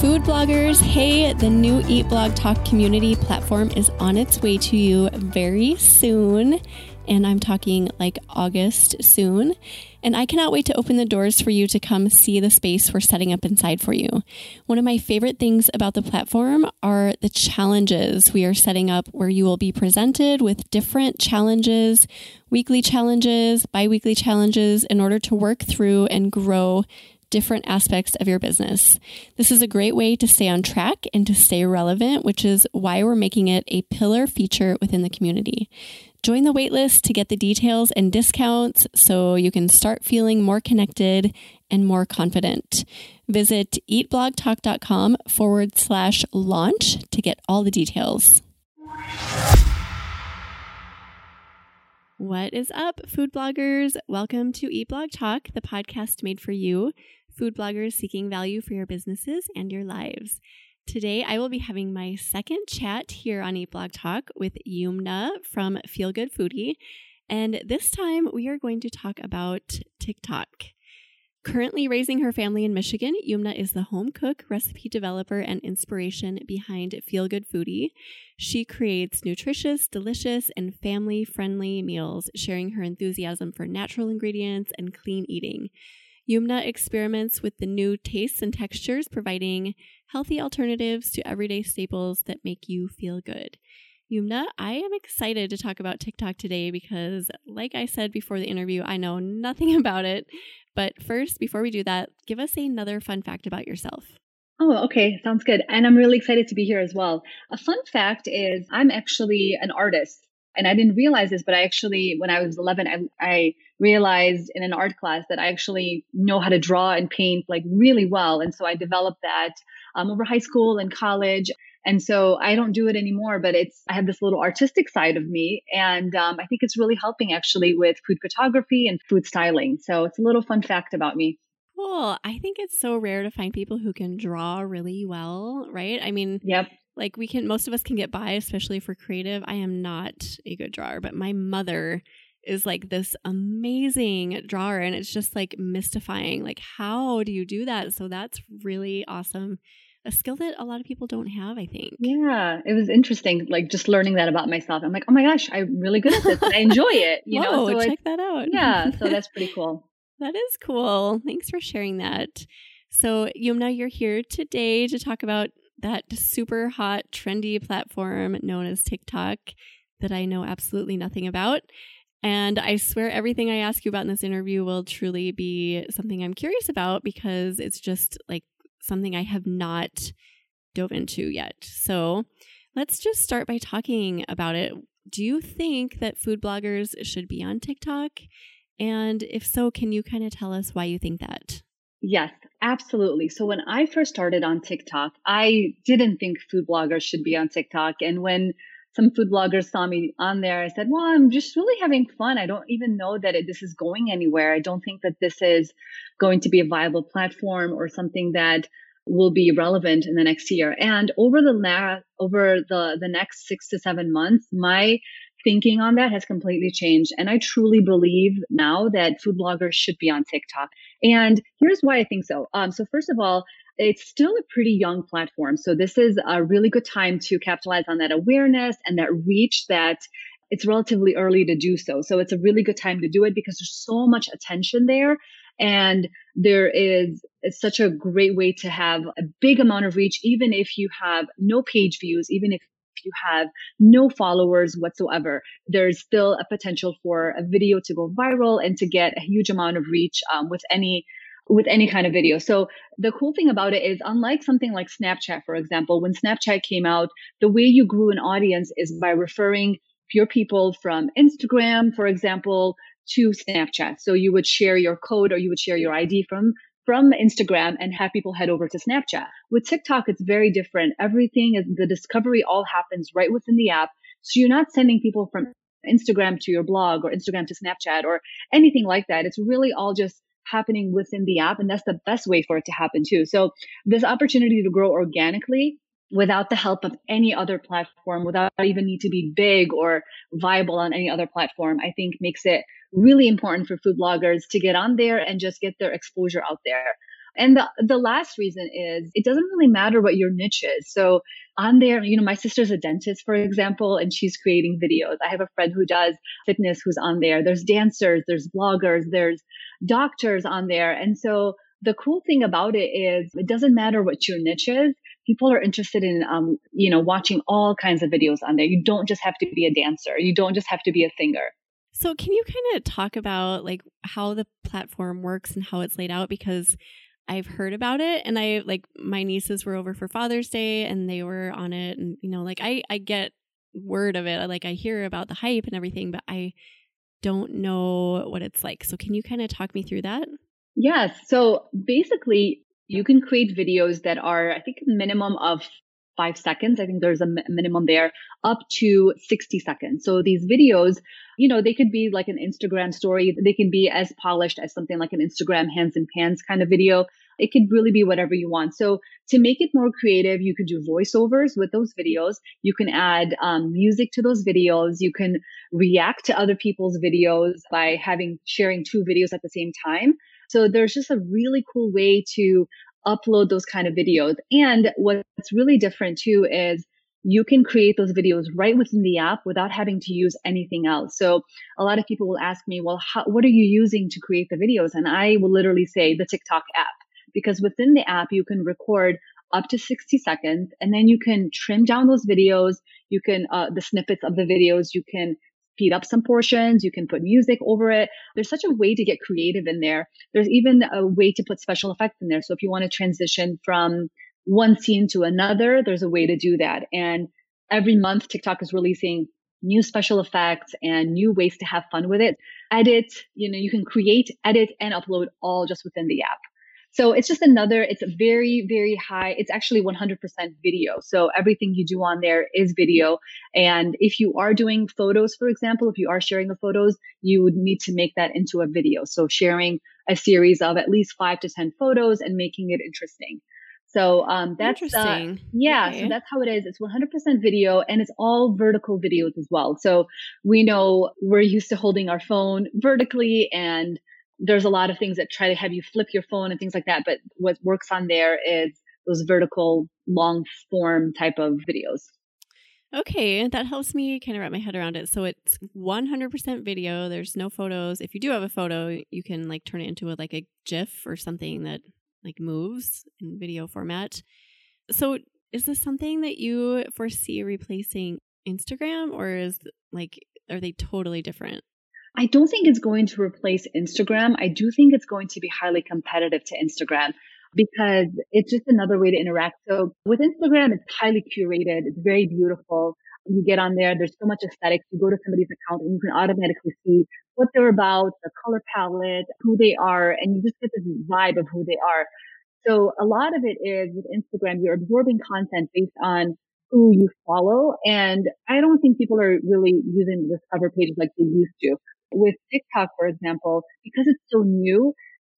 Food bloggers, hey, the new Eat Blog Talk community platform is on its way to you very soon. And I'm talking like August soon. And I cannot wait to open the doors for you to come see the space we're setting up inside for you. One of my favorite things about the platform are the challenges we are setting up, where you will be presented with different challenges, weekly challenges, bi weekly challenges, in order to work through and grow different aspects of your business. This is a great way to stay on track and to stay relevant, which is why we're making it a pillar feature within the community. Join the waitlist to get the details and discounts so you can start feeling more connected and more confident. Visit eatblogtalk.com forward slash launch to get all the details. What is up, food bloggers? Welcome to Eat Blog Talk, the podcast made for you food bloggers seeking value for your businesses and your lives. Today, I will be having my second chat here on Eat Blog Talk with Yumna from Feel Good Foodie. And this time, we are going to talk about TikTok. Currently raising her family in Michigan, Yumna is the home cook, recipe developer, and inspiration behind Feel Good Foodie. She creates nutritious, delicious, and family friendly meals, sharing her enthusiasm for natural ingredients and clean eating. Yumna experiments with the new tastes and textures, providing healthy alternatives to everyday staples that make you feel good. Yumna, I am excited to talk about TikTok today because, like I said before the interview, I know nothing about it. But first, before we do that, give us another fun fact about yourself. Oh, okay. Sounds good. And I'm really excited to be here as well. A fun fact is I'm actually an artist and I didn't realize this, but I actually, when I was 11, I, I, realized in an art class that I actually know how to draw and paint like really well. And so I developed that um, over high school and college. And so I don't do it anymore, but it's, I have this little artistic side of me. And um, I think it's really helping actually with food photography and food styling. So it's a little fun fact about me. Cool. I think it's so rare to find people who can draw really well, right? I mean, yep like we can most of us can get by especially for creative. I am not a good drawer but my mother is like this amazing drawer and it's just like mystifying. Like how do you do that? So that's really awesome. A skill that a lot of people don't have i think. Yeah it was interesting like just learning that about myself. I'm like oh my gosh i'm really good at this i enjoy it you Whoa, know so check that out. Yeah so that's pretty cool. That is cool. Thanks for sharing that. So yumna you're here today to talk about that super hot, trendy platform known as TikTok that I know absolutely nothing about. And I swear everything I ask you about in this interview will truly be something I'm curious about because it's just like something I have not dove into yet. So let's just start by talking about it. Do you think that food bloggers should be on TikTok? And if so, can you kind of tell us why you think that? Yes, absolutely. So when I first started on TikTok, I didn't think food bloggers should be on TikTok. And when some food bloggers saw me on there, I said, well, I'm just really having fun. I don't even know that it, this is going anywhere. I don't think that this is going to be a viable platform or something that will be relevant in the next year. And over the na- over the the next 6 to 7 months, my thinking on that has completely changed. And I truly believe now that food bloggers should be on TikTok. And here's why I think so. Um, so first of all, it's still a pretty young platform. So this is a really good time to capitalize on that awareness and that reach that it's relatively early to do so. So it's a really good time to do it because there's so much attention there. And there is such a great way to have a big amount of reach, even if you have no page views, even if you have no followers whatsoever, there's still a potential for a video to go viral and to get a huge amount of reach um, with any with any kind of video. So the cool thing about it is unlike something like Snapchat, for example, when Snapchat came out, the way you grew an audience is by referring your people from Instagram, for example, to Snapchat. So you would share your code or you would share your ID from from Instagram and have people head over to Snapchat. With TikTok, it's very different. Everything is the discovery all happens right within the app. So you're not sending people from Instagram to your blog or Instagram to Snapchat or anything like that. It's really all just happening within the app. And that's the best way for it to happen too. So this opportunity to grow organically without the help of any other platform, without even need to be big or viable on any other platform, I think makes it really important for food bloggers to get on there and just get their exposure out there. And the, the last reason is it doesn't really matter what your niche is. So on there, you know, my sister's a dentist, for example, and she's creating videos. I have a friend who does fitness who's on there. There's dancers, there's bloggers, there's doctors on there. And so the cool thing about it is it doesn't matter what your niche is. People are interested in, um, you know, watching all kinds of videos on there. You don't just have to be a dancer. You don't just have to be a singer. So can you kind of talk about like how the platform works and how it's laid out? Because I've heard about it and I like my nieces were over for Father's Day and they were on it and you know like I I get word of it like I hear about the hype and everything but I don't know what it's like. So can you kind of talk me through that? Yes. So basically you can create videos that are I think minimum of 5 seconds. I think there's a minimum there up to 60 seconds. So these videos, you know, they could be like an Instagram story. They can be as polished as something like an Instagram hands and pans kind of video. It could really be whatever you want. So to make it more creative, you could do voiceovers with those videos. You can add um, music to those videos. You can react to other people's videos by having sharing two videos at the same time. So there's just a really cool way to upload those kind of videos. And what's really different too is you can create those videos right within the app without having to use anything else. So a lot of people will ask me, well, how, what are you using to create the videos? And I will literally say the TikTok app because within the app, you can record up to 60 seconds and then you can trim down those videos. You can, uh, the snippets of the videos, you can speed up some portions. You can put music over it. There's such a way to get creative in there. There's even a way to put special effects in there. So if you want to transition from one scene to another, there's a way to do that. And every month, TikTok is releasing new special effects and new ways to have fun with it. Edit, you know, you can create, edit, and upload all just within the app. So it's just another, it's a very, very high, it's actually 100% video. So everything you do on there is video. And if you are doing photos, for example, if you are sharing the photos, you would need to make that into a video. So sharing a series of at least five to 10 photos and making it interesting. So um, that's uh, yeah. Okay. So that's how it is. It's 100% video, and it's all vertical videos as well. So we know we're used to holding our phone vertically, and there's a lot of things that try to have you flip your phone and things like that. But what works on there is those vertical, long form type of videos. Okay, that helps me kind of wrap my head around it. So it's 100% video. There's no photos. If you do have a photo, you can like turn it into a, like a GIF or something that like moves in video format. So is this something that you foresee replacing Instagram or is like are they totally different? I don't think it's going to replace Instagram. I do think it's going to be highly competitive to Instagram because it's just another way to interact. So with Instagram, it's highly curated. It's very beautiful. You get on there. There's so much aesthetics. You go to somebody's account and you can automatically see what they're about, the color palette, who they are, and you just get this vibe of who they are. So a lot of it is with Instagram, you're absorbing content based on who you follow. And I don't think people are really using the discover pages like they used to. With TikTok, for example, because it's so new,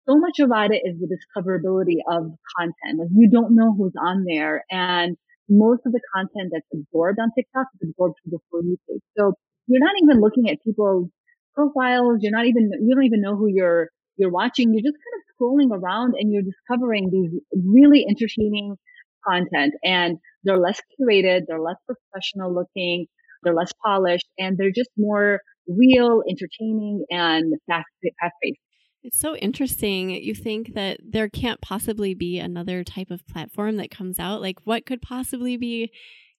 so much about it is the discoverability of content. Like you don't know who's on there. And most of the content that's absorbed on TikTok is absorbed through the For You page. So you're not even looking at people's profiles. You're not even, you don't even know who you're, you're watching. You're just kind of scrolling around and you're discovering these really entertaining content and they're less curated. They're less professional looking. They're less polished and they're just more real, entertaining, and fast paced. It's so interesting. You think that there can't possibly be another type of platform that comes out. Like, what could possibly be,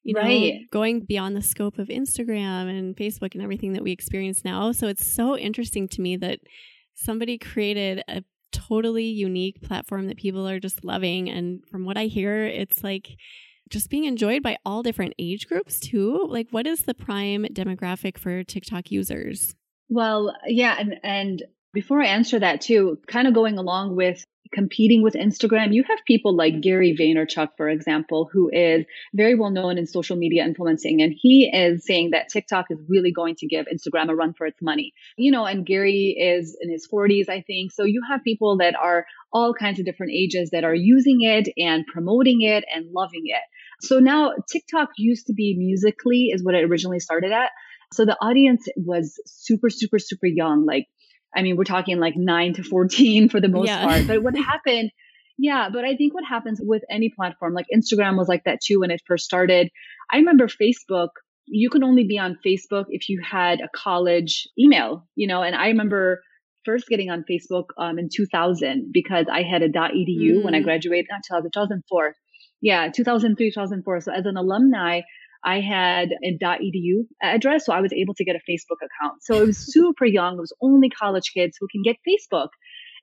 you know, right. going beyond the scope of Instagram and Facebook and everything that we experience now? So it's so interesting to me that somebody created a totally unique platform that people are just loving. And from what I hear, it's like just being enjoyed by all different age groups too. Like, what is the prime demographic for TikTok users? Well, yeah. And, and before I answer that too, kind of going along with competing with Instagram. You have people like Gary Vaynerchuk, for example, who is very well known in social media influencing. And he is saying that TikTok is really going to give Instagram a run for its money. You know, and Gary is in his 40s, I think. So you have people that are all kinds of different ages that are using it and promoting it and loving it. So now TikTok used to be Musical.ly is what it originally started at. So the audience was super, super, super young. Like, I mean, we're talking like nine to 14 for the most yeah. part. But what happened, yeah, but I think what happens with any platform, like Instagram was like that too when it first started. I remember Facebook, you could only be on Facebook if you had a college email, you know, and I remember first getting on Facebook um, in 2000 because I had a .edu mm. when I mm. graduated, not 2000, 2004. Yeah, 2003, 2004. So as an alumni, I had a .edu address, so I was able to get a Facebook account. So it was super young. It was only college kids who can get Facebook.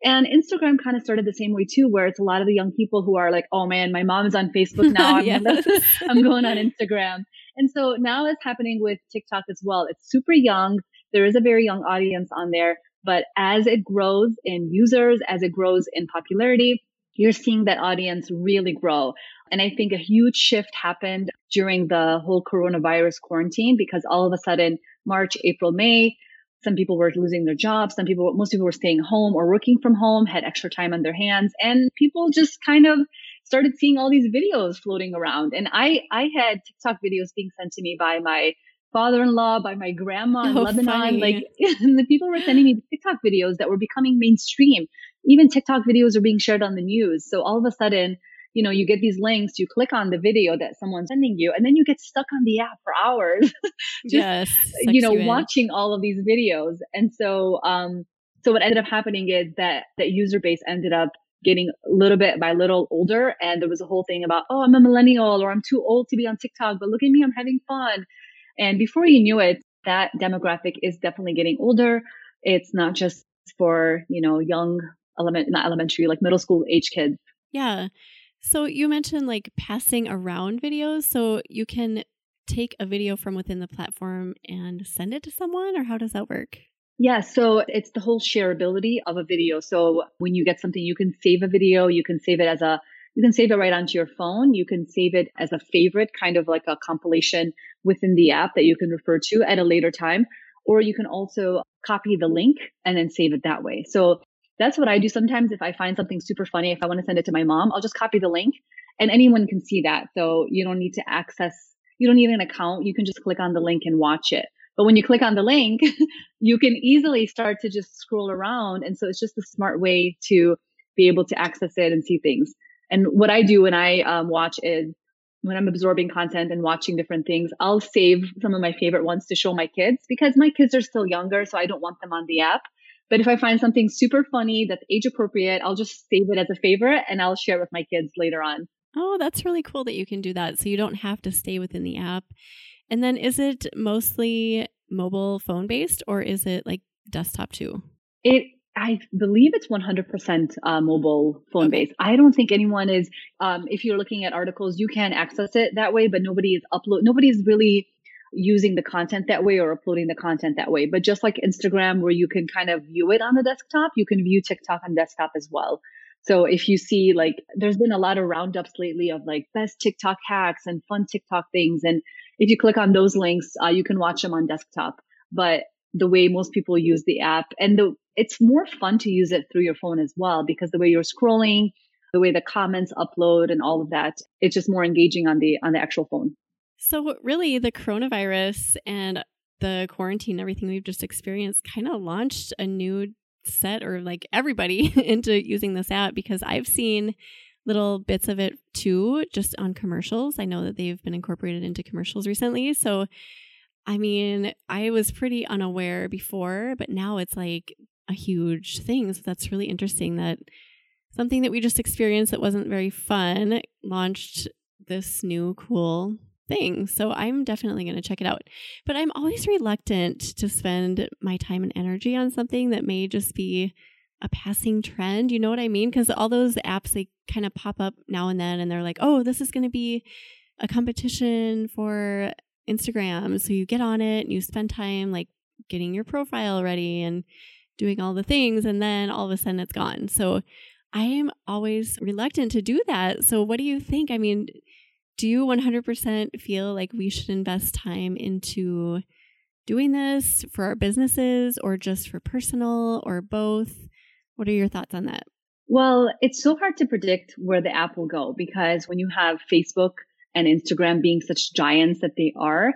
And Instagram kind of started the same way too, where it's a lot of the young people who are like, oh man, my mom's on Facebook now. I'm, yes. I'm going on Instagram. And so now it's happening with TikTok as well. It's super young. There is a very young audience on there, but as it grows in users, as it grows in popularity, you're seeing that audience really grow. And I think a huge shift happened during the whole coronavirus quarantine because all of a sudden, March, April, May, some people were losing their jobs. Some people, most people were staying home or working from home, had extra time on their hands, and people just kind of started seeing all these videos floating around. And I, I had TikTok videos being sent to me by my father-in-law, by my grandma in oh, Lebanon. Funny. Like the people were sending me TikTok videos that were becoming mainstream. Even TikTok videos are being shared on the news. So all of a sudden, you know, you get these links, you click on the video that someone's sending you, and then you get stuck on the app for hours. Just, yes. You know, you watching all of these videos. And so, um, so what ended up happening is that that user base ended up getting a little bit by little older. And there was a whole thing about, oh, I'm a millennial or I'm too old to be on TikTok, but look at me, I'm having fun. And before you knew it, that demographic is definitely getting older. It's not just for, you know, young element, not elementary, like middle school age kids. Yeah. So you mentioned like passing around videos. So you can take a video from within the platform and send it to someone, or how does that work? Yeah, so it's the whole shareability of a video. So when you get something, you can save a video, you can save it as a you can save it right onto your phone. You can save it as a favorite, kind of like a compilation within the app that you can refer to at a later time. Or you can also copy the link and then save it that way. So that's what I do sometimes. If I find something super funny, if I want to send it to my mom, I'll just copy the link and anyone can see that. So you don't need to access, you don't need an account. You can just click on the link and watch it. But when you click on the link, you can easily start to just scroll around. And so it's just a smart way to be able to access it and see things. And what I do when I um, watch is when I'm absorbing content and watching different things, I'll save some of my favorite ones to show my kids because my kids are still younger. So I don't want them on the app. But if I find something super funny that's age appropriate, I'll just save it as a favorite and I'll share it with my kids later on. Oh, that's really cool that you can do that. So you don't have to stay within the app. And then is it mostly mobile phone based or is it like desktop too? It I believe it's 100% uh, mobile phone based. I don't think anyone is. Um, if you're looking at articles, you can access it that way, but nobody is upload. Nobody's really using the content that way or uploading the content that way. But just like Instagram, where you can kind of view it on the desktop, you can view TikTok on desktop as well. So if you see like, there's been a lot of roundups lately of like best TikTok hacks and fun TikTok things. And if you click on those links, uh, you can watch them on desktop. But the way most people use the app and the it's more fun to use it through your phone as well because the way you're scrolling, the way the comments upload and all of that, it's just more engaging on the on the actual phone. So really the coronavirus and the quarantine, everything we've just experienced kind of launched a new set or like everybody into using this app because I've seen little bits of it too just on commercials. I know that they've been incorporated into commercials recently. So I mean, I was pretty unaware before, but now it's like a huge thing. So that's really interesting that something that we just experienced that wasn't very fun launched this new cool thing. So I'm definitely going to check it out. But I'm always reluctant to spend my time and energy on something that may just be a passing trend. You know what I mean? Because all those apps, they kind of pop up now and then and they're like, oh, this is going to be a competition for Instagram. So you get on it and you spend time like getting your profile ready and doing all the things and then all of a sudden it's gone. So I am always reluctant to do that. So, what do you think? I mean, do you 100% feel like we should invest time into doing this for our businesses or just for personal or both? What are your thoughts on that? Well, it's so hard to predict where the app will go because when you have Facebook and Instagram being such giants that they are,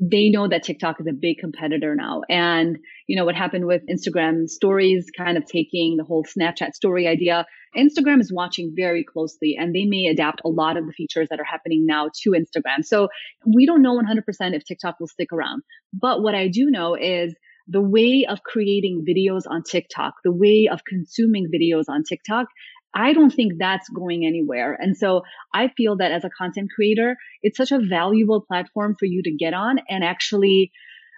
they know that TikTok is a big competitor now. And, you know, what happened with Instagram stories kind of taking the whole Snapchat story idea. Instagram is watching very closely and they may adapt a lot of the features that are happening now to Instagram. So we don't know 100% if TikTok will stick around. But what I do know is the way of creating videos on TikTok, the way of consuming videos on TikTok I don't think that's going anywhere. And so I feel that as a content creator, it's such a valuable platform for you to get on and actually,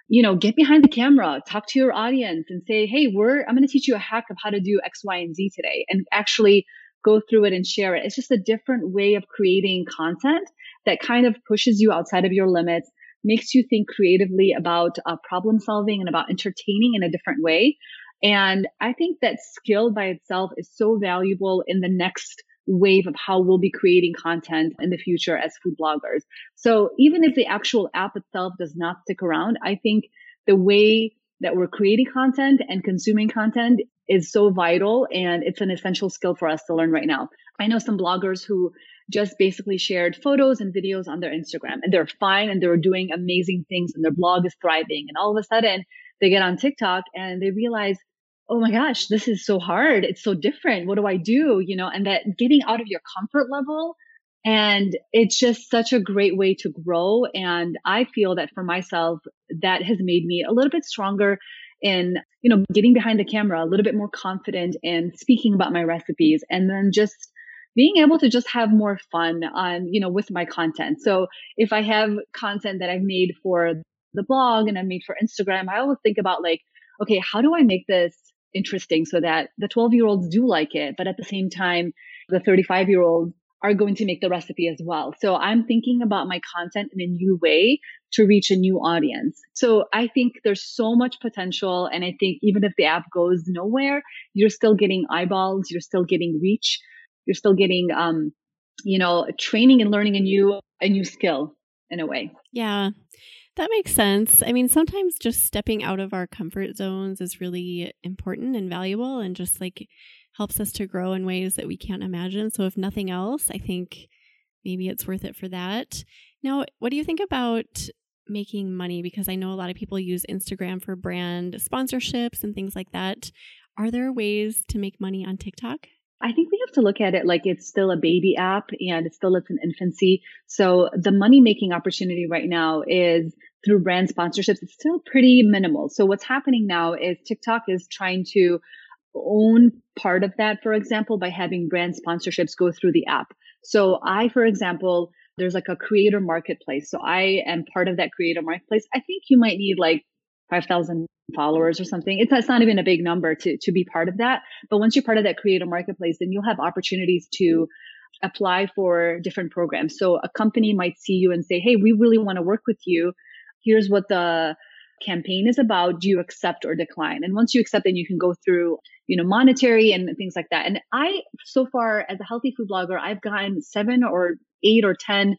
you know, get behind the camera, talk to your audience and say, Hey, we're, I'm going to teach you a hack of how to do X, Y, and Z today and actually go through it and share it. It's just a different way of creating content that kind of pushes you outside of your limits, makes you think creatively about uh, problem solving and about entertaining in a different way. And I think that skill by itself is so valuable in the next wave of how we'll be creating content in the future as food bloggers. So even if the actual app itself does not stick around, I think the way that we're creating content and consuming content is so vital and it's an essential skill for us to learn right now. I know some bloggers who just basically shared photos and videos on their Instagram and they're fine and they're doing amazing things and their blog is thriving. And all of a sudden they get on TikTok and they realize oh my gosh, this is so hard. It's so different. What do I do? You know, and that getting out of your comfort level. And it's just such a great way to grow. And I feel that for myself, that has made me a little bit stronger in, you know, getting behind the camera, a little bit more confident in speaking about my recipes and then just being able to just have more fun on, you know, with my content. So if I have content that I've made for the blog and I've made for Instagram, I always think about like, okay, how do I make this interesting so that the 12 year olds do like it, but at the same time, the 35 year olds are going to make the recipe as well. So I'm thinking about my content in a new way to reach a new audience. So I think there's so much potential. And I think even if the app goes nowhere, you're still getting eyeballs, you're still getting reach, you're still getting, um, you know, training and learning a new, a new skill in a way. Yeah. That makes sense. I mean, sometimes just stepping out of our comfort zones is really important and valuable and just like helps us to grow in ways that we can't imagine. So, if nothing else, I think maybe it's worth it for that. Now, what do you think about making money? Because I know a lot of people use Instagram for brand sponsorships and things like that. Are there ways to make money on TikTok? I think we have to look at it like it's still a baby app and it's still it's an infancy. So the money making opportunity right now is through brand sponsorships. It's still pretty minimal. So what's happening now is TikTok is trying to own part of that, for example, by having brand sponsorships go through the app. So I, for example, there's like a creator marketplace. So I am part of that creator marketplace. I think you might need like 5,000 followers or something. It's, it's not even a big number to, to be part of that. But once you're part of that creator marketplace, then you'll have opportunities to apply for different programs. So a company might see you and say, Hey, we really want to work with you. Here's what the campaign is about. Do you accept or decline? And once you accept, then you can go through, you know, monetary and things like that. And I, so far as a healthy food blogger, I've gotten seven or eight or 10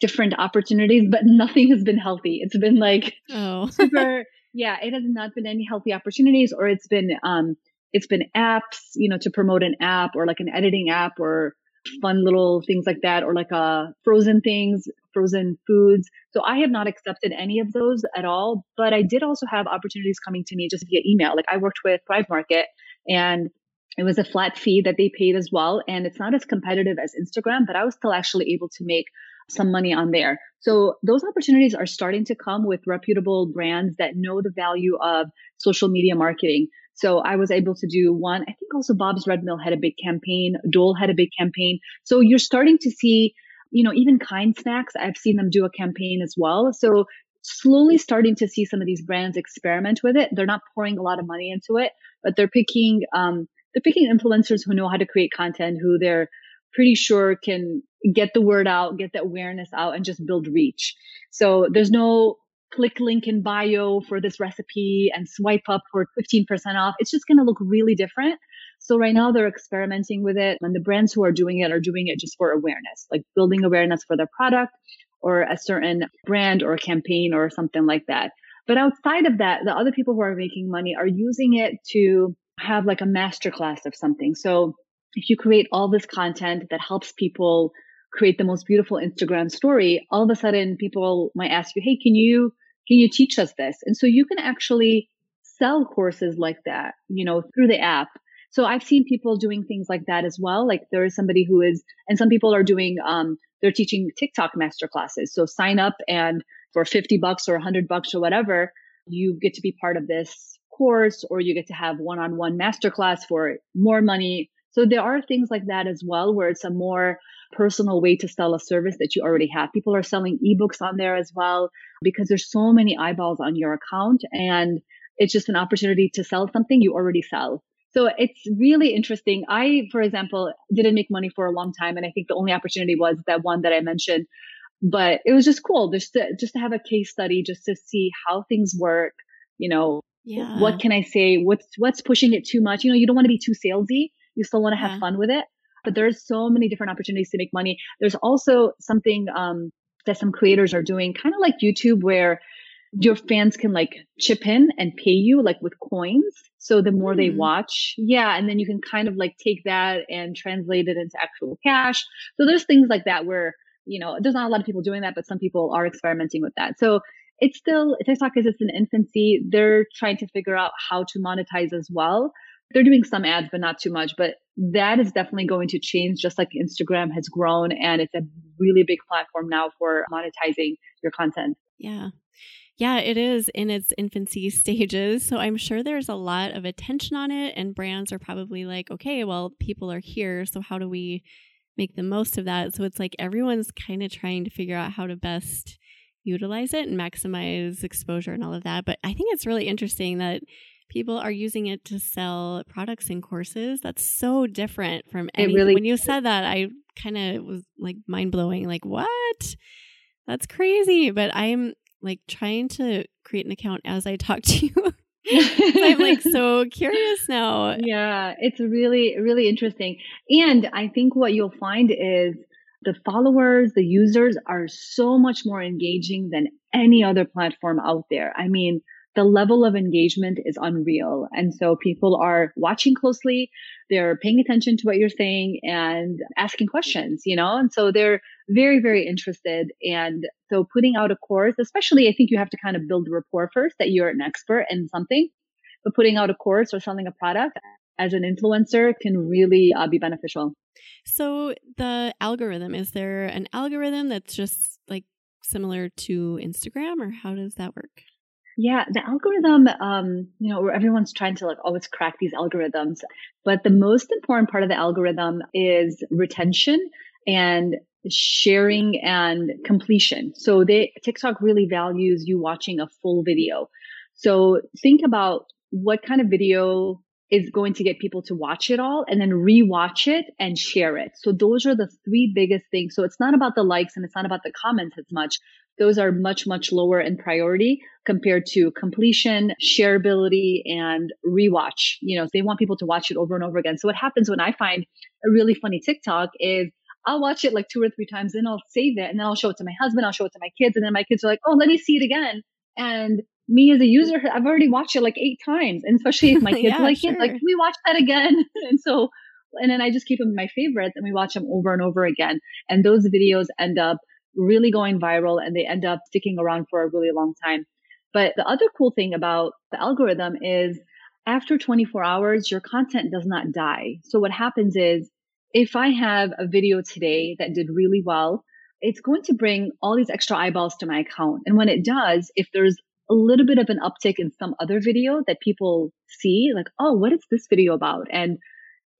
different opportunities, but nothing has been healthy. It's been like oh. super yeah, it has not been any healthy opportunities or it's been, um, it's been apps, you know, to promote an app or like an editing app or fun little things like that or like uh frozen things, frozen foods. So I have not accepted any of those at all, but I did also have opportunities coming to me just via email. Like I worked with Thrive Market and it was a flat fee that they paid as well. And it's not as competitive as Instagram, but I was still actually able to make some money on there. So those opportunities are starting to come with reputable brands that know the value of social media marketing. So I was able to do one. I think also Bob's Red Mill had a big campaign. Dole had a big campaign. So you're starting to see, you know, even Kind Snacks, I've seen them do a campaign as well. So slowly starting to see some of these brands experiment with it. They're not pouring a lot of money into it, but they're picking, um, they're picking influencers who know how to create content, who they're pretty sure can get the word out, get the awareness out and just build reach. So there's no click link in bio for this recipe and swipe up for 15% off. It's just going to look really different. So right now they're experimenting with it and the brands who are doing it are doing it just for awareness, like building awareness for their product or a certain brand or campaign or something like that. But outside of that, the other people who are making money are using it to have like a masterclass of something. So if you create all this content that helps people create the most beautiful Instagram story, all of a sudden people might ask you, Hey, can you, can you teach us this? And so you can actually sell courses like that, you know, through the app. So I've seen people doing things like that as well. Like there is somebody who is, and some people are doing, um, they're teaching TikTok master classes. So sign up and for 50 bucks or 100 bucks or whatever, you get to be part of this course or you get to have one-on-one masterclass for more money. So there are things like that as well, where it's a more personal way to sell a service that you already have. People are selling ebooks on there as well because there's so many eyeballs on your account and it's just an opportunity to sell something you already sell. So it's really interesting. I, for example, didn't make money for a long time. And I think the only opportunity was that one that I mentioned, but it was just cool just to, just to have a case study, just to see how things work, you know, yeah. what can I say? What's, what's pushing it too much? You know, you don't want to be too salesy. You still want to have yeah. fun with it, but there's so many different opportunities to make money. There's also something, um, that some creators are doing kind of like YouTube where your fans can like chip in and pay you like with coins. So the more mm. they hmm. watch, yeah, and then you can kind of like take that and translate it into actual cash. So there's things like that where, you know, there's not a lot of people doing that, but some people are experimenting with that. So it's still TikTok is it's in infancy. They're trying to figure out how to monetize as well. They're doing some ads, but not too much. But that is definitely going to change, just like Instagram has grown and it's a really big platform now for monetizing your content. Yeah. Yeah, it is in its infancy stages. So I'm sure there's a lot of attention on it, and brands are probably like, okay, well, people are here. So how do we make the most of that? So it's like everyone's kind of trying to figure out how to best utilize it and maximize exposure and all of that. But I think it's really interesting that people are using it to sell products and courses. That's so different from any. Really- when you said that, I kind of was like mind blowing. Like what? That's crazy. But I'm like trying to create an account as I talk to you. I'm like so curious now. Yeah, it's really, really interesting. And I think what you'll find is the followers, the users are so much more engaging than any other platform out there. I mean, the level of engagement is unreal. And so people are watching closely. They're paying attention to what you're saying and asking questions, you know, and so they're very, very interested. And so putting out a course, especially, I think you have to kind of build rapport first that you're an expert in something, but putting out a course or selling a product as an influencer can really uh, be beneficial. So the algorithm, is there an algorithm that's just like similar to Instagram or how does that work? Yeah, the algorithm, um, you know, where everyone's trying to like always crack these algorithms. But the most important part of the algorithm is retention and sharing and completion. So they, TikTok really values you watching a full video. So think about what kind of video is going to get people to watch it all and then rewatch it and share it. So those are the three biggest things. So it's not about the likes and it's not about the comments as much, those are much, much lower in priority compared to completion, shareability, and rewatch. You know, they want people to watch it over and over again. So what happens when I find a really funny TikTok is I'll watch it like two or three times, then I'll save it and then I'll show it to my husband, I'll show it to my kids, and then my kids are like, oh, let me see it again. And me as a user, I've already watched it like eight times. And especially if my kids yeah, like sure. it, like, can we watch that again? and so, and then I just keep them in my favorites and we watch them over and over again. And those videos end up really going viral and they end up sticking around for a really long time. But the other cool thing about the algorithm is after 24 hours, your content does not die. So what happens is if I have a video today that did really well, it's going to bring all these extra eyeballs to my account. And when it does, if there's a little bit of an uptick in some other video that people see, like, oh, what is this video about? And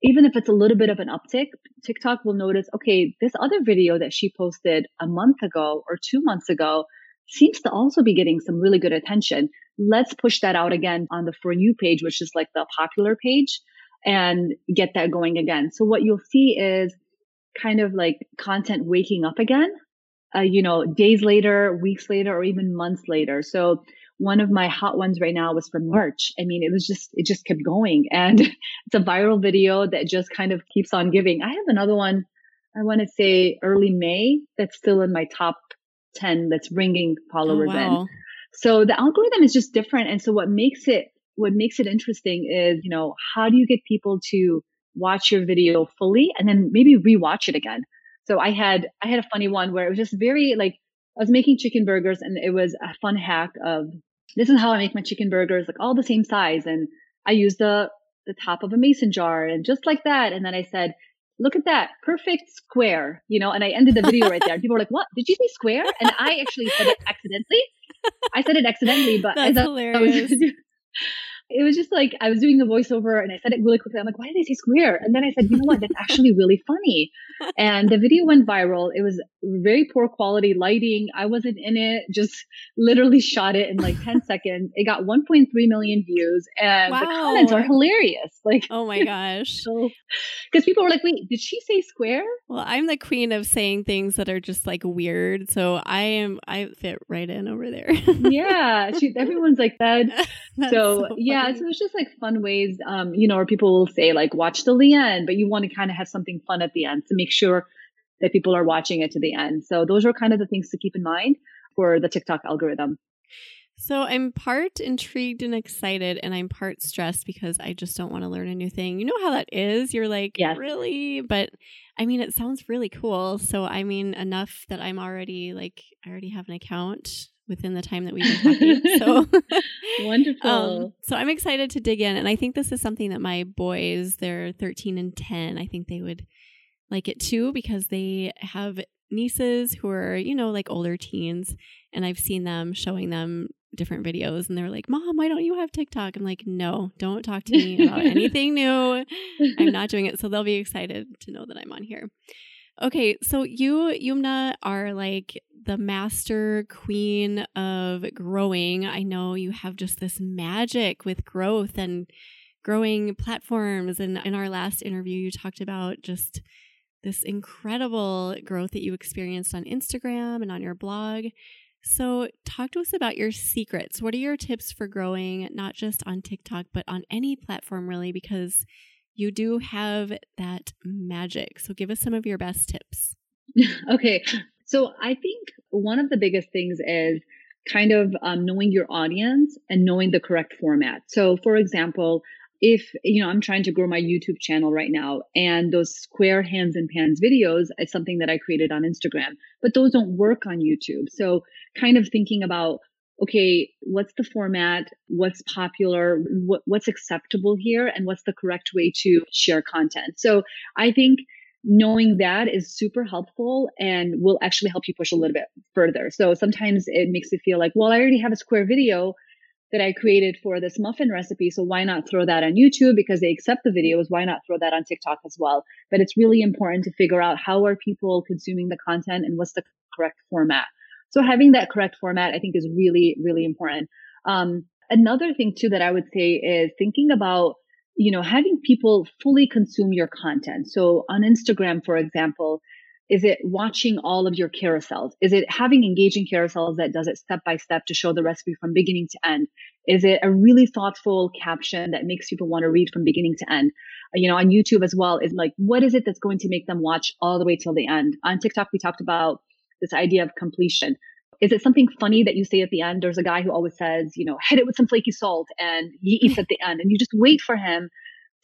even if it's a little bit of an uptick, TikTok will notice, okay, this other video that she posted a month ago or two months ago seems to also be getting some really good attention. Let's push that out again on the For You page, which is like the popular page and get that going again. So what you'll see is kind of like content waking up again uh, you know, days later, weeks later, or even months later. So one of my hot ones right now was from March. I mean, it was just, it just kept going. And it's a viral video that just kind of keeps on giving. I have another one, I want to say early May, that's still in my top 10 that's bringing followers oh, wow. in. So the algorithm is just different. And so what makes it, what makes it interesting is, you know, how do you get people to watch your video fully and then maybe rewatch it again? So I had, I had a funny one where it was just very like, I was making chicken burgers and it was a fun hack of this is how I make my chicken burgers, like all the same size. And I used the, the top of a mason jar and just like that. And then I said, look at that perfect square, you know, and I ended the video right there. And people were like, what? Did you say square? And I actually said it accidentally. I said it accidentally, but That's I hilarious. I was, it was just like I was doing the voiceover and I said it really quickly. I'm like, why did they say square? And then I said, you know what? That's actually really funny. And the video went viral. It was very poor quality lighting. I wasn't in it, just literally shot it in like 10 seconds. It got 1.3 million views and wow. the comments are hilarious. Like, oh my gosh. so, because people were like, wait, did she say square? Well, I'm the queen of saying things that are just like weird. So I am, I fit right in over there. yeah. She, everyone's like that. so, so yeah yeah, so it's just like fun ways, um, you know, where people will say like watch till the end, but you want to kind of have something fun at the end to make sure that people are watching it to the end. So those are kind of the things to keep in mind for the TikTok algorithm. So I'm part intrigued and excited, and I'm part stressed because I just don't want to learn a new thing. You know how that is? You're like, yes. really? But I mean, it sounds really cool. So I mean, enough that I'm already like, I already have an account within the time that we've been talking. So wonderful. Um, so I'm excited to dig in. And I think this is something that my boys, they're 13 and 10, I think they would like it too because they have nieces who are, you know, like older teens. And I've seen them showing them different videos and they're like, Mom, why don't you have TikTok? I'm like, no, don't talk to me about anything new. I'm not doing it. So they'll be excited to know that I'm on here. Okay, so you, Yumna, are like the master queen of growing. I know you have just this magic with growth and growing platforms. And in our last interview, you talked about just this incredible growth that you experienced on Instagram and on your blog. So, talk to us about your secrets. What are your tips for growing, not just on TikTok, but on any platform, really? Because you do have that magic. So give us some of your best tips. okay. So I think one of the biggest things is kind of um, knowing your audience and knowing the correct format. So, for example, if you know i'm trying to grow my youtube channel right now and those square hands and pans videos is something that i created on instagram but those don't work on youtube so kind of thinking about okay, what's the format? What's popular? What, what's acceptable here? And what's the correct way to share content? So I think knowing that is super helpful and will actually help you push a little bit further. So sometimes it makes you feel like, well, I already have a square video that I created for this muffin recipe. So why not throw that on YouTube because they accept the videos? Why not throw that on TikTok as well? But it's really important to figure out how are people consuming the content and what's the correct format. So having that correct format, I think is really, really important. Um, another thing too that I would say is thinking about, you know, having people fully consume your content. So on Instagram, for example, is it watching all of your carousels? Is it having engaging carousels that does it step by step to show the recipe from beginning to end? Is it a really thoughtful caption that makes people want to read from beginning to end? You know, on YouTube as well is like, what is it that's going to make them watch all the way till the end? On TikTok, we talked about this idea of completion. Is it something funny that you say at the end? There's a guy who always says, you know, hit it with some flaky salt and he eats at the end and you just wait for him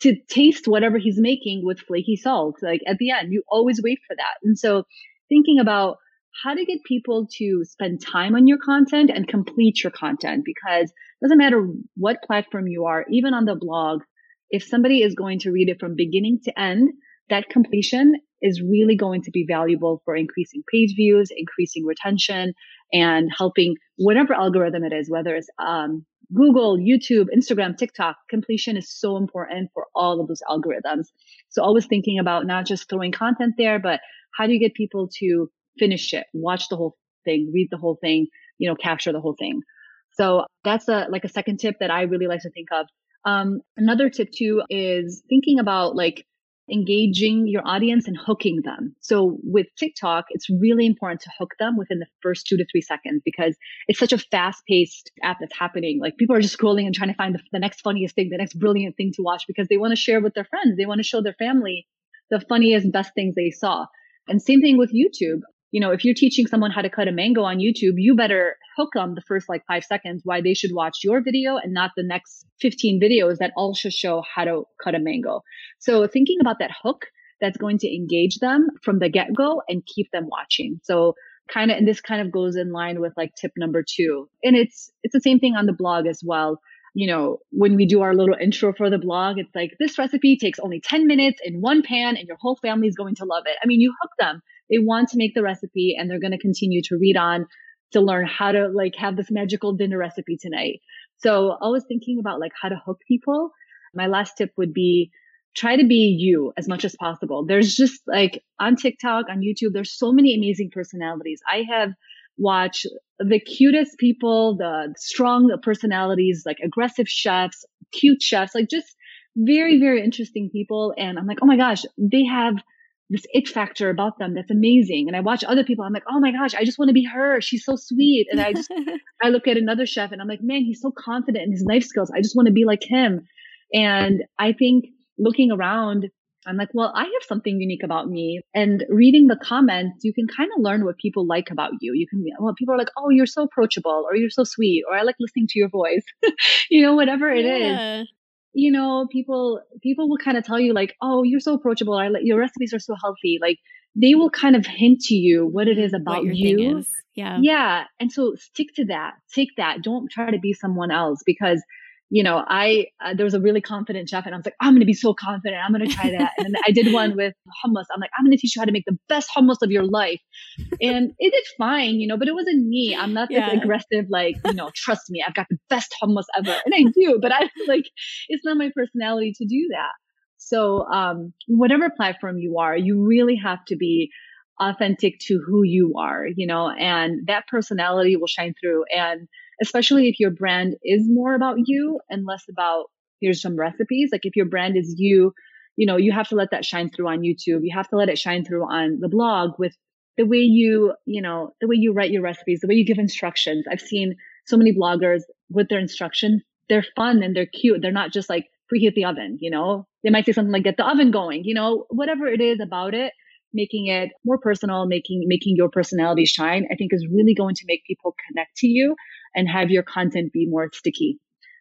to taste whatever he's making with flaky salt. Like at the end, you always wait for that. And so thinking about how to get people to spend time on your content and complete your content because it doesn't matter what platform you are, even on the blog, if somebody is going to read it from beginning to end, that completion is really going to be valuable for increasing page views, increasing retention, and helping whatever algorithm it is, whether it's um, Google, YouTube, Instagram, TikTok, completion is so important for all of those algorithms. So always thinking about not just throwing content there, but how do you get people to finish it, watch the whole thing, read the whole thing, you know, capture the whole thing. So that's a like a second tip that I really like to think of. Um, another tip too is thinking about like engaging your audience and hooking them. So with TikTok, it's really important to hook them within the first two to three seconds because it's such a fast paced app that's happening. Like people are just scrolling and trying to find the, the next funniest thing, the next brilliant thing to watch because they want to share with their friends. They want to show their family the funniest, best things they saw. And same thing with YouTube you know, if you're teaching someone how to cut a mango on YouTube, you better hook them the first like five seconds why they should watch your video and not the next 15 videos that also show how to cut a mango. So thinking about that hook that's going to engage them from the get go and keep them watching. So kind of, and this kind of goes in line with like tip number two. And it's, it's the same thing on the blog as well you know, when we do our little intro for the blog, it's like this recipe takes only 10 minutes in one pan and your whole family is going to love it. I mean, you hook them. They want to make the recipe and they're going to continue to read on to learn how to like have this magical dinner recipe tonight. So I was thinking about like how to hook people. My last tip would be try to be you as much as possible. There's just like on TikTok, on YouTube, there's so many amazing personalities. I have watched the cutest people, the strong personalities, like aggressive chefs, cute chefs, like just very, very interesting people. And I'm like, oh my gosh, they have this it factor about them that's amazing. And I watch other people, I'm like, oh my gosh, I just want to be her. She's so sweet. And I just, I look at another chef and I'm like, man, he's so confident in his life skills. I just want to be like him. And I think looking around, I'm like, well, I have something unique about me. And reading the comments, you can kind of learn what people like about you. You can, well, people are like, oh, you're so approachable, or you're so sweet, or I like listening to your voice, you know, whatever it yeah. is. You know, people people will kind of tell you like, oh, you're so approachable. I like your recipes are so healthy. Like they will kind of hint to you what it is about you. Yeah. Yeah. And so stick to that. Take that. Don't try to be someone else because you know, I, uh, there was a really confident chef and I was like, I'm going to be so confident. I'm going to try that. and I did one with hummus. I'm like, I'm going to teach you how to make the best hummus of your life. And it did fine, you know, but it wasn't me. I'm not yeah. this aggressive, like, you know, trust me, I've got the best hummus ever. And I do, but I like, it's not my personality to do that. So, um, whatever platform you are, you really have to be authentic to who you are, you know, and that personality will shine through. And especially if your brand is more about you and less about here's some recipes. Like if your brand is you, you know, you have to let that shine through on YouTube. You have to let it shine through on the blog with the way you, you know, the way you write your recipes, the way you give instructions. I've seen so many bloggers with their instructions. They're fun and they're cute. They're not just like preheat the oven, you know, they might say something like get the oven going, you know, whatever it is about it, making it more personal, making, making your personality shine, I think is really going to make people connect to you and have your content be more sticky.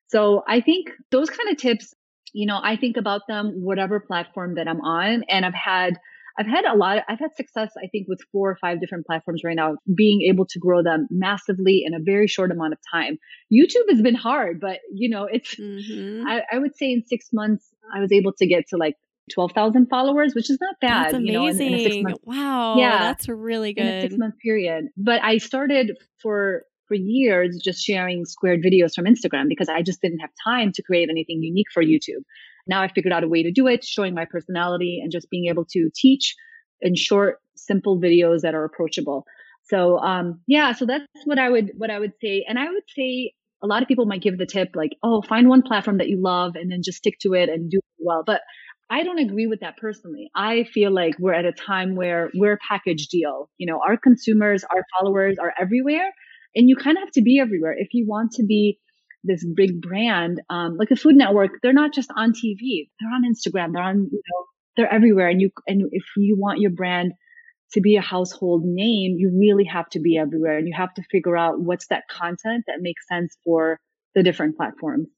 So I think those kind of tips, you know, I think about them whatever platform that I'm on and I've had I've had a lot, of, I've had success, I think, with four or five different platforms right now, being able to grow them massively in a very short amount of time. YouTube has been hard, but you know, it's, mm-hmm. I, I, would say in six months, I was able to get to like 12,000 followers, which is not bad. That's amazing. You know, in, in a six month, wow. Yeah. That's really good. In a six month period. But I started for for years just sharing squared videos from Instagram because I just didn't have time to create anything unique for YouTube. Now I figured out a way to do it, showing my personality and just being able to teach in short, simple videos that are approachable. So, um, yeah, so that's what I would, what I would say. And I would say a lot of people might give the tip like, oh, find one platform that you love and then just stick to it and do it well. But I don't agree with that personally. I feel like we're at a time where we're a package deal. You know, our consumers, our followers are everywhere and you kind of have to be everywhere. If you want to be this big brand um, like the food network they're not just on tv they're on instagram. They're on you know they're everywhere. And you and if you want your brand to be a household name you really have to be everywhere. And you have to figure out what's that content that makes sense for the different platforms.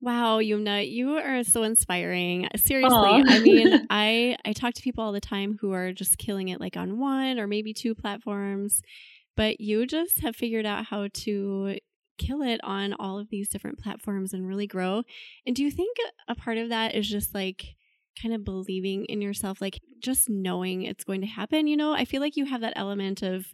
Wow, Yumna, you are so inspiring. Seriously, Aww. I mean, I I talk to people all the time who are just killing it like on one or maybe two platforms but you just have figured out how to kill it on all of these different platforms and really grow. And do you think a part of that is just like kind of believing in yourself, like just knowing it's going to happen? You know, I feel like you have that element of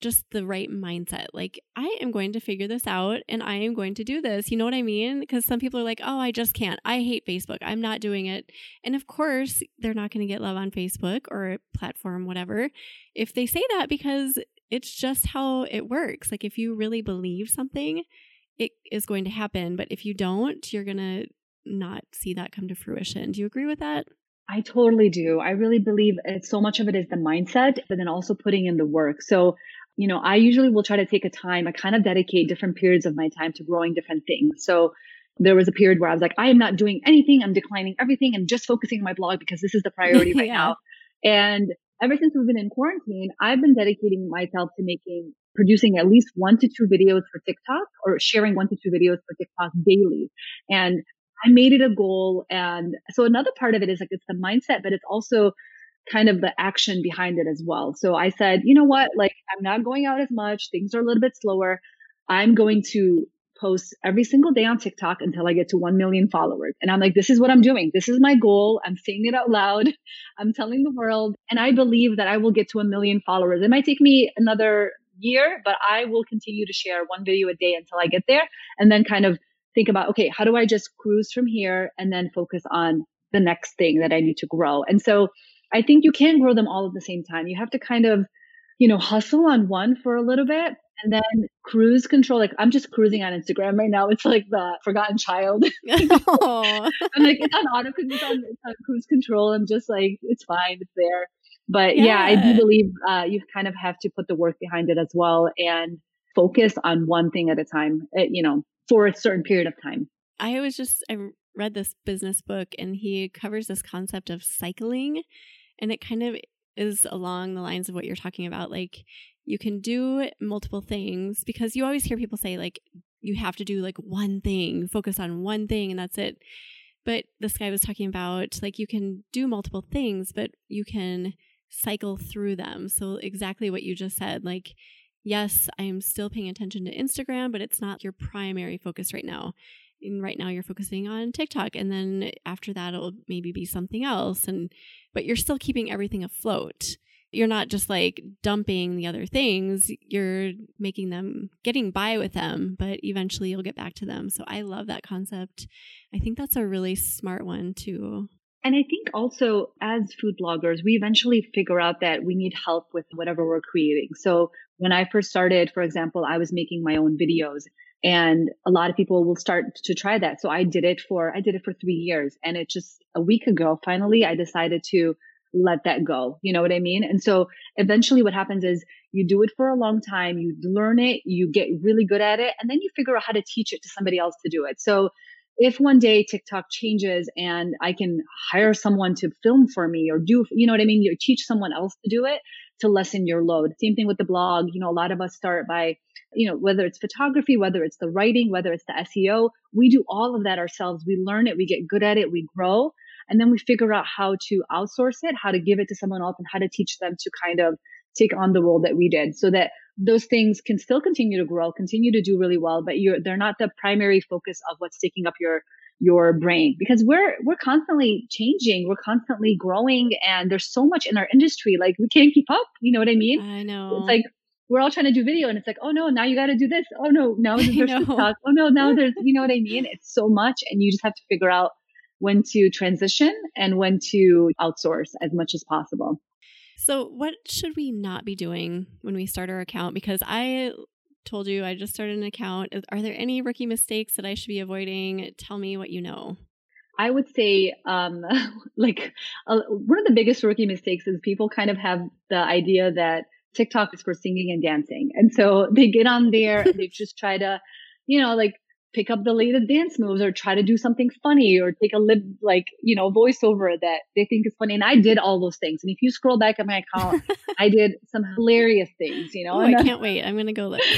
just the right mindset. Like, I am going to figure this out and I am going to do this. You know what I mean? Because some people are like, oh, I just can't. I hate Facebook. I'm not doing it. And of course, they're not going to get love on Facebook or platform, whatever, if they say that because it's just how it works. Like if you really believe something, it is going to happen. But if you don't, you're going to not see that come to fruition. Do you agree with that? I totally do. I really believe it, so much of it is the mindset, but then also putting in the work. So, you know, I usually will try to take a time, I kind of dedicate different periods of my time to growing different things. So there was a period where I was like, I am not doing anything. I'm declining everything. I'm just focusing on my blog because this is the priority right yeah. now. And ever since we've been in quarantine, I've been dedicating myself to making, producing at least one to two videos for TikTok or sharing one to two videos for TikTok daily. And I made it a goal. And so another part of it is like, it's the mindset, but it's also kind of the action behind it as well. So I said, you know what? Like, I'm not going out as much. Things are a little bit slower. I'm going to post every single day on TikTok until I get to 1 million followers. And I'm like, this is what I'm doing. This is my goal. I'm saying it out loud. I'm telling the world. And I believe that I will get to a million followers. It might take me another year, but I will continue to share one video a day until I get there and then kind of think about, okay, how do I just cruise from here and then focus on the next thing that I need to grow? And so I think you can't grow them all at the same time. You have to kind of, you know, hustle on one for a little bit and then cruise control. Like I'm just cruising on Instagram right now. It's like the forgotten child. I'm like, it's on auto, it's on, it's on cruise control. I'm just like, it's fine. It's there. But yeah, yeah I do believe uh, you kind of have to put the work behind it as well and focus on one thing at a time, eh, you know, for a certain period of time. I was just, I read this business book and he covers this concept of cycling. And it kind of is along the lines of what you're talking about. Like, you can do multiple things because you always hear people say, like, you have to do like one thing, focus on one thing, and that's it. But this guy was talking about like you can do multiple things, but you can cycle through them. So, exactly what you just said, like, yes, I'm still paying attention to Instagram, but it's not your primary focus right now. And right now you're focusing on TikTok and then after that it'll maybe be something else and but you're still keeping everything afloat. You're not just like dumping the other things, you're making them getting by with them, but eventually you'll get back to them. So I love that concept. I think that's a really smart one too. And I think also as food bloggers, we eventually figure out that we need help with whatever we're creating. So when I first started, for example, I was making my own videos and a lot of people will start to try that. So I did it for, I did it for three years and it just a week ago, finally, I decided to let that go. You know what I mean? And so eventually what happens is you do it for a long time, you learn it, you get really good at it, and then you figure out how to teach it to somebody else to do it. So if one day TikTok changes and I can hire someone to film for me or do, you know what I mean? You teach someone else to do it to lessen your load. Same thing with the blog. You know, a lot of us start by, you know, whether it's photography, whether it's the writing, whether it's the SEO, we do all of that ourselves. We learn it, we get good at it, we grow, and then we figure out how to outsource it, how to give it to someone else and how to teach them to kind of take on the role that we did so that those things can still continue to grow, continue to do really well, but you're, they're not the primary focus of what's taking up your, your brain because we're, we're constantly changing. We're constantly growing and there's so much in our industry. Like we can't keep up. You know what I mean? I know. It's like, we're all trying to do video and it's like, oh no, now you got to do this. Oh no, now there's TikTok. Oh no, now there's, you know what I mean? It's so much and you just have to figure out when to transition and when to outsource as much as possible. So, what should we not be doing when we start our account? Because I told you I just started an account. Are there any rookie mistakes that I should be avoiding? Tell me what you know. I would say, um, like, uh, one of the biggest rookie mistakes is people kind of have the idea that TikTok is for singing and dancing. And so they get on there and they just try to, you know, like pick up the latest dance moves or try to do something funny or take a lip like you know voiceover that they think is funny. And i did all those things. And if you scroll back at my account i did some hilarious things you know oh, i can't wait. I'm gonna go look.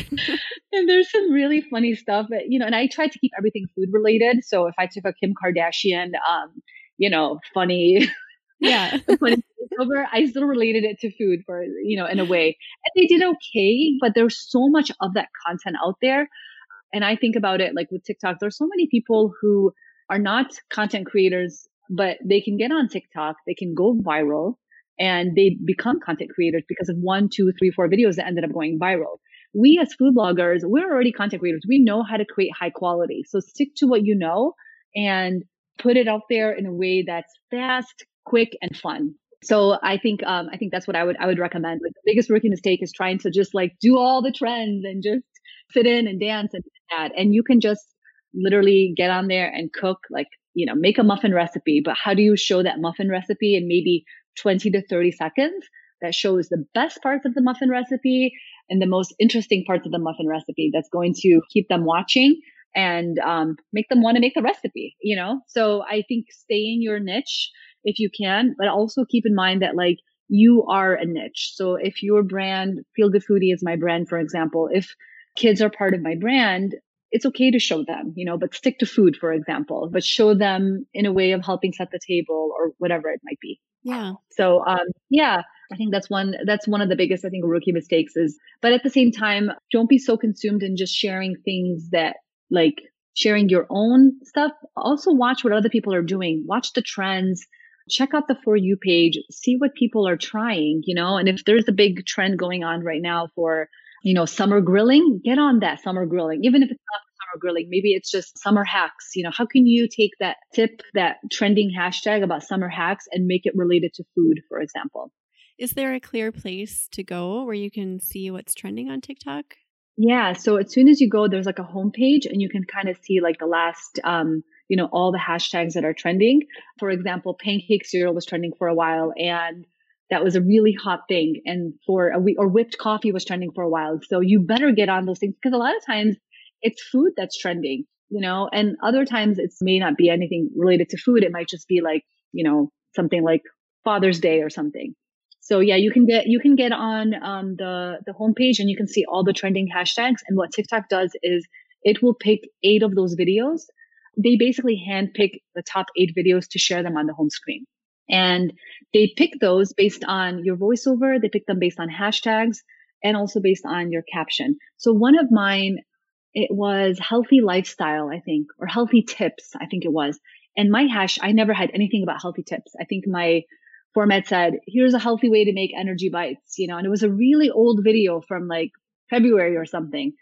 And there's some really funny stuff but you know and i tried to keep everything food related. So if i took a kim kardashian um you know funny yeah. funny over i still related it to food for you know in a way. And they did okay but there's so much of that content out there and I think about it like with TikTok, there's so many people who are not content creators, but they can get on TikTok, they can go viral and they become content creators because of one, two, three, four videos that ended up going viral. We as food bloggers, we're already content creators. We know how to create high quality. So stick to what you know and put it out there in a way that's fast, quick, and fun. So I think um, I think that's what I would I would recommend. Like the biggest rookie mistake is trying to just like do all the trends and just fit in and dance and that. And you can just literally get on there and cook like you know, make a muffin recipe, but how do you show that muffin recipe in maybe 20 to 30 seconds that shows the best parts of the muffin recipe and the most interesting parts of the muffin recipe that's going to keep them watching and um, make them want to make the recipe, you know? So I think stay in your niche if you can, but also keep in mind that like you are a niche. So if your brand, Feel Good Foodie is my brand, for example, if kids are part of my brand, it's okay to show them, you know, but stick to food, for example, but show them in a way of helping set the table or whatever it might be. Yeah. So, um, yeah, I think that's one, that's one of the biggest, I think, rookie mistakes is, but at the same time, don't be so consumed in just sharing things that like sharing your own stuff. Also watch what other people are doing. Watch the trends. Check out the For You page. See what people are trying, you know, and if there's a big trend going on right now for, you know, summer grilling, get on that summer grilling. Even if it's not summer grilling, maybe it's just summer hacks. You know, how can you take that tip, that trending hashtag about summer hacks and make it related to food, for example? Is there a clear place to go where you can see what's trending on TikTok? Yeah. So as soon as you go, there's like a homepage and you can kind of see like the last, um, you know, all the hashtags that are trending. For example, pancake cereal was trending for a while and that was a really hot thing. And for a week or whipped coffee was trending for a while. So you better get on those things because a lot of times it's food that's trending, you know, and other times it may not be anything related to food. It might just be like, you know, something like Father's Day or something. So yeah, you can get you can get on um, the the homepage and you can see all the trending hashtags. And what TikTok does is it will pick eight of those videos. They basically handpick the top eight videos to share them on the home screen. And they pick those based on your voiceover. They pick them based on hashtags and also based on your caption. So one of mine, it was healthy lifestyle, I think, or healthy tips, I think it was. And my hash, I never had anything about healthy tips. I think my format said, here's a healthy way to make energy bites, you know, and it was a really old video from like February or something.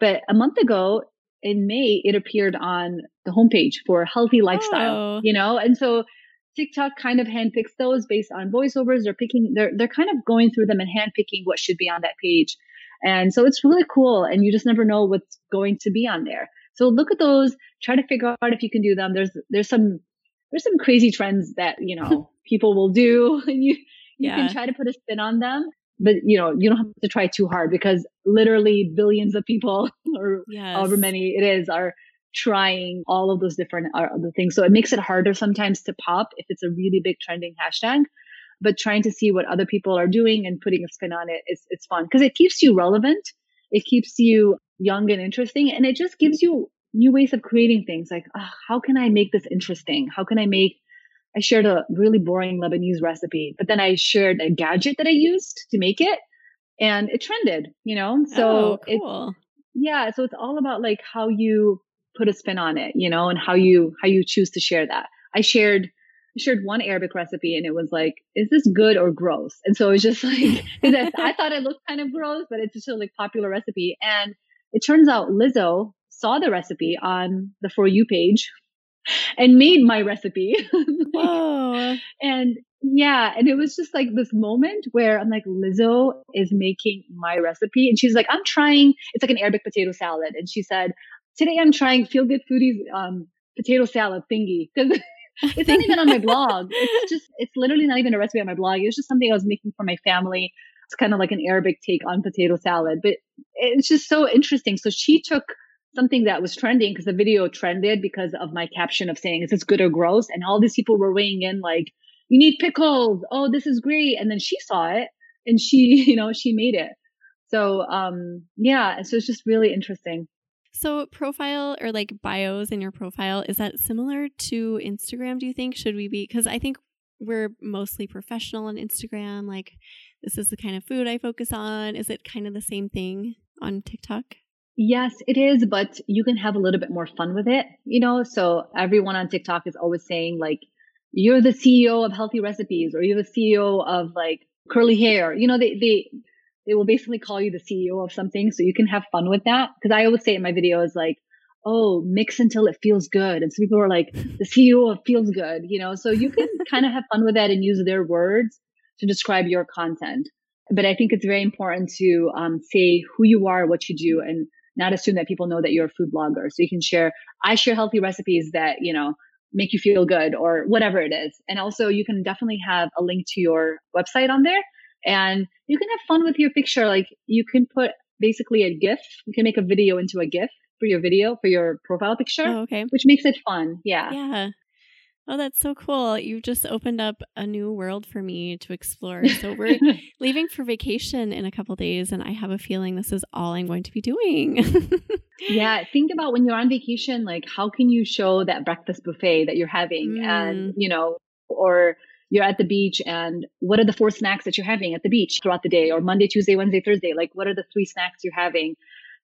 But a month ago in May, it appeared on the homepage for healthy lifestyle, oh. you know, and so TikTok kind of handpicks those based on voiceovers. They're picking, they're, they're kind of going through them and handpicking what should be on that page. And so it's really cool. And you just never know what's going to be on there. So look at those, try to figure out if you can do them. There's, there's some, there's some crazy trends that, you know, people will do and you, you yeah. can try to put a spin on them but you know you don't have to try too hard because literally billions of people or yes. however many it is are trying all of those different uh, other things so it makes it harder sometimes to pop if it's a really big trending hashtag but trying to see what other people are doing and putting a spin on it is it's fun because it keeps you relevant it keeps you young and interesting and it just gives you new ways of creating things like oh, how can i make this interesting how can i make I shared a really boring Lebanese recipe, but then I shared a gadget that I used to make it and it trended, you know? So oh, cool. yeah. So it's all about like how you put a spin on it, you know, and how you, how you choose to share that. I shared, I shared one Arabic recipe and it was like, is this good or gross? And so it was just like, I thought it looked kind of gross, but it's just a like popular recipe. And it turns out Lizzo saw the recipe on the For You page and made my recipe. Whoa. and yeah, and it was just like this moment where I'm like, Lizzo is making my recipe. And she's like, I'm trying, it's like an Arabic potato salad. And she said, Today I'm trying Feel Good Foodies um, potato salad thingy. Because it's not even on my blog. It's just, it's literally not even a recipe on my blog. It was just something I was making for my family. It's kind of like an Arabic take on potato salad, but it's just so interesting. So she took something that was trending because the video trended because of my caption of saying, is this good or gross? And all these people were weighing in like, you need pickles. Oh, this is great. And then she saw it and she, you know, she made it. So, um, yeah. So it's just really interesting. So, profile or like bios in your profile, is that similar to Instagram? Do you think? Should we be? Because I think we're mostly professional on Instagram. Like, this is the kind of food I focus on. Is it kind of the same thing on TikTok? Yes, it is, but you can have a little bit more fun with it, you know? So everyone on TikTok is always saying like, you're the CEO of healthy recipes or you're the CEO of like curly hair. You know, they, they, they will basically call you the CEO of something. So you can have fun with that. Cause I always say in my videos, like, oh, mix until it feels good. And so people are like, the CEO of feels good, you know? So you can kind of have fun with that and use their words to describe your content. But I think it's very important to um, say who you are, what you do, and not assume that people know that you're a food blogger. So you can share, I share healthy recipes that, you know, make you feel good or whatever it is. And also you can definitely have a link to your website on there and you can have fun with your picture. Like you can put basically a GIF. You can make a video into a GIF for your video for your profile picture. Oh, okay. Which makes it fun. Yeah. Yeah. Oh, that's so cool. You've just opened up a new world for me to explore. So we're leaving for vacation in a couple days and I have a feeling this is all I'm going to be doing. yeah, think about when you're on vacation like how can you show that breakfast buffet that you're having mm. and, you know, or you're at the beach and what are the four snacks that you're having at the beach throughout the day or Monday, Tuesday, Wednesday, Thursday? Like what are the three snacks you're having?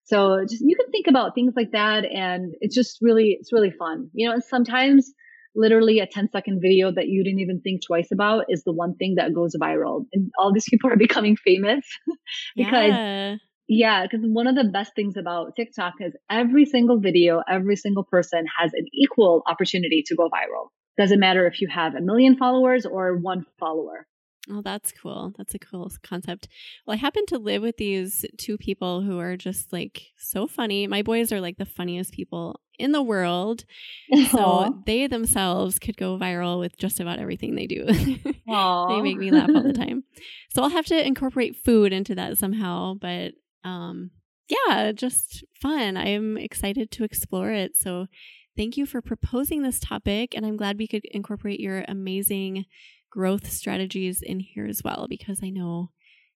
So just you can think about things like that and it's just really it's really fun. You know, and sometimes literally a 10 second video that you didn't even think twice about is the one thing that goes viral and all these people are becoming famous because yeah. Yeah, because one of the best things about TikTok is every single video, every single person has an equal opportunity to go viral. Doesn't matter if you have a million followers or one follower. Oh, that's cool. That's a cool concept. Well, I happen to live with these two people who are just like so funny. My boys are like the funniest people in the world. So they themselves could go viral with just about everything they do. they make me laugh all the time. So I'll have to incorporate food into that somehow, but um yeah, just fun. I'm excited to explore it. So thank you for proposing this topic and I'm glad we could incorporate your amazing growth strategies in here as well because I know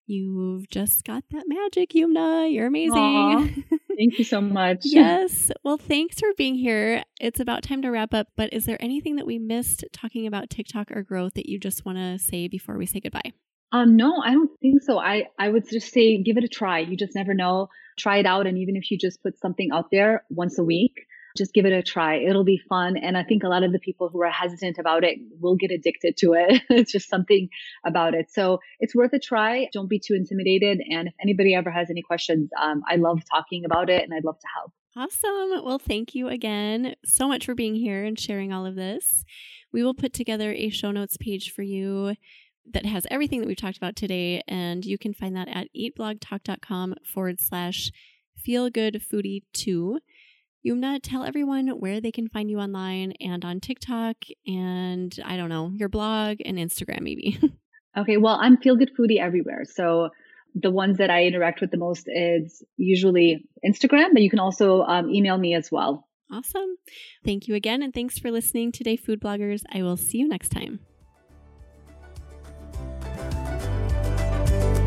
you've just got that magic, Yumna. You're amazing. Thank you so much. yes. Well, thanks for being here. It's about time to wrap up, but is there anything that we missed talking about TikTok or growth that you just want to say before we say goodbye? Um, no, I don't think so. I, I would just say give it a try. You just never know. Try it out. And even if you just put something out there once a week, just give it a try. It'll be fun. And I think a lot of the people who are hesitant about it will get addicted to it. it's just something about it. So it's worth a try. Don't be too intimidated. And if anybody ever has any questions, um, I love talking about it and I'd love to help. Awesome. Well, thank you again so much for being here and sharing all of this. We will put together a show notes page for you that has everything that we've talked about today. And you can find that at eatblogtalk.com forward slash feel good foodie two. Yumna, tell everyone where they can find you online and on TikTok and I don't know, your blog and Instagram maybe. okay, well, I'm Feel Good Foodie everywhere. So the ones that I interact with the most is usually Instagram, but you can also um, email me as well. Awesome. Thank you again. And thanks for listening today, food bloggers. I will see you next time.